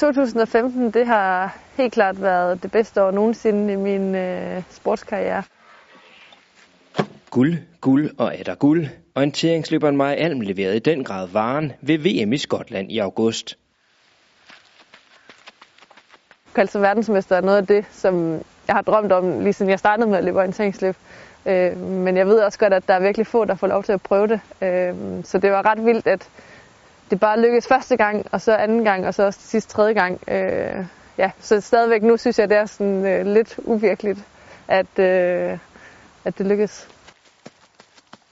2015 det har helt klart været det bedste år nogensinde i min øh, sportskarriere. Guld, guld og er der guld. Orienteringsløberen Maja Alm leverede i den grad varen ved VM i Skotland i august. Altså verdensmester er noget af det, som jeg har drømt om, lige siden jeg startede med at løbe orienteringsløb. Øh, men jeg ved også godt, at der er virkelig få, der får lov til at prøve det. Øh, så det var ret vildt, at det bare lykkedes første gang, og så anden gang, og så også sidst tredje gang. Øh, ja, så stadigvæk nu synes jeg, det er sådan øh, lidt uvirkeligt, at, øh, at det lykkedes.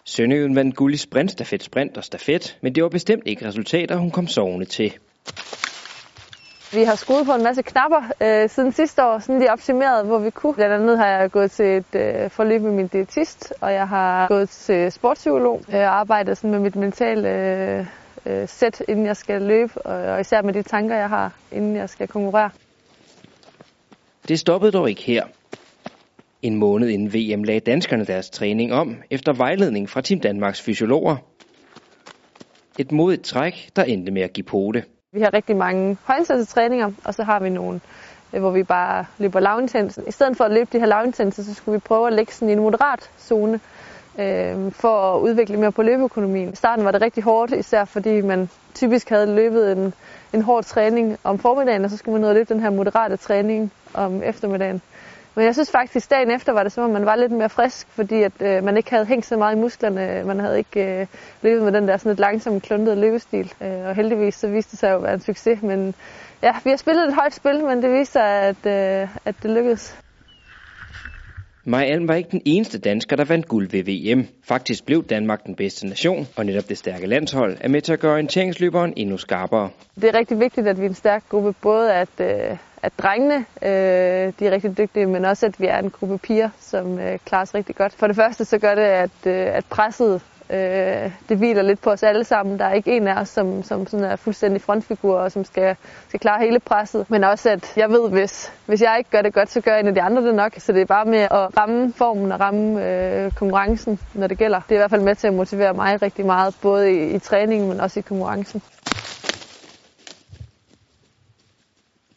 Sønderjyden vandt guld i sprint, stafet, sprint og stafet, men det var bestemt ikke resultater, hun kom sovende til. Vi har skruet på en masse knapper øh, siden sidste år, sådan de optimeret, hvor vi kunne. Blandt andet har jeg gået til et øh, forløb med min diætist, og jeg har gået til sportspsykolog øh, og arbejdet sådan med mit mentale øh, øh, sæt, inden jeg skal løbe, og især med de tanker, jeg har, inden jeg skal konkurrere. Det stoppede dog ikke her. En måned inden VM lagde danskerne deres træning om, efter vejledning fra Team Danmarks fysiologer. Et modigt træk, der endte med at give pote. Vi har rigtig mange træninger, og så har vi nogle, øh, hvor vi bare løber lavintens. I stedet for at løbe de her lavintense, så skulle vi prøve at lægge sådan i en moderat zone, øh, for at udvikle mere på løbeøkonomien. I starten var det rigtig hårdt, især fordi man typisk havde løbet en, en hård træning om formiddagen, og så skulle man ned og løbe den her moderate træning om eftermiddagen. Men jeg synes faktisk, dagen efter var det som om, man var lidt mere frisk, fordi at, øh, man ikke havde hængt så meget i musklerne. Man havde ikke øh, løbet med den der sådan lidt langsomme, kluntede løbestil. Øh, og heldigvis så viste det sig jo at være en succes. Men ja, vi har spillet et højt spil, men det viste sig, at, øh, at det lykkedes. Maja Alm var ikke den eneste dansker, der vandt guld ved VM. Faktisk blev Danmark den bedste nation, og netop det stærke landshold er med til at gøre orienteringsløberen endnu skarpere. Det er rigtig vigtigt, at vi er en stærk gruppe, både at, øh, at drengene øh, de er rigtig dygtige, men også at vi er en gruppe piger, som øh, klarer sig rigtig godt. For det første så gør det, at, øh, at presset Øh, det hviler lidt på os alle sammen. Der er ikke en af os, som, som sådan er fuldstændig frontfigur og som skal, skal klare hele presset. Men også, at jeg ved, hvis, hvis jeg ikke gør det godt, så gør en af de andre det nok. Så det er bare med at ramme formen og ramme øh, konkurrencen, når det gælder. Det er i hvert fald med til at motivere mig rigtig meget, både i, i træningen, men også i konkurrencen.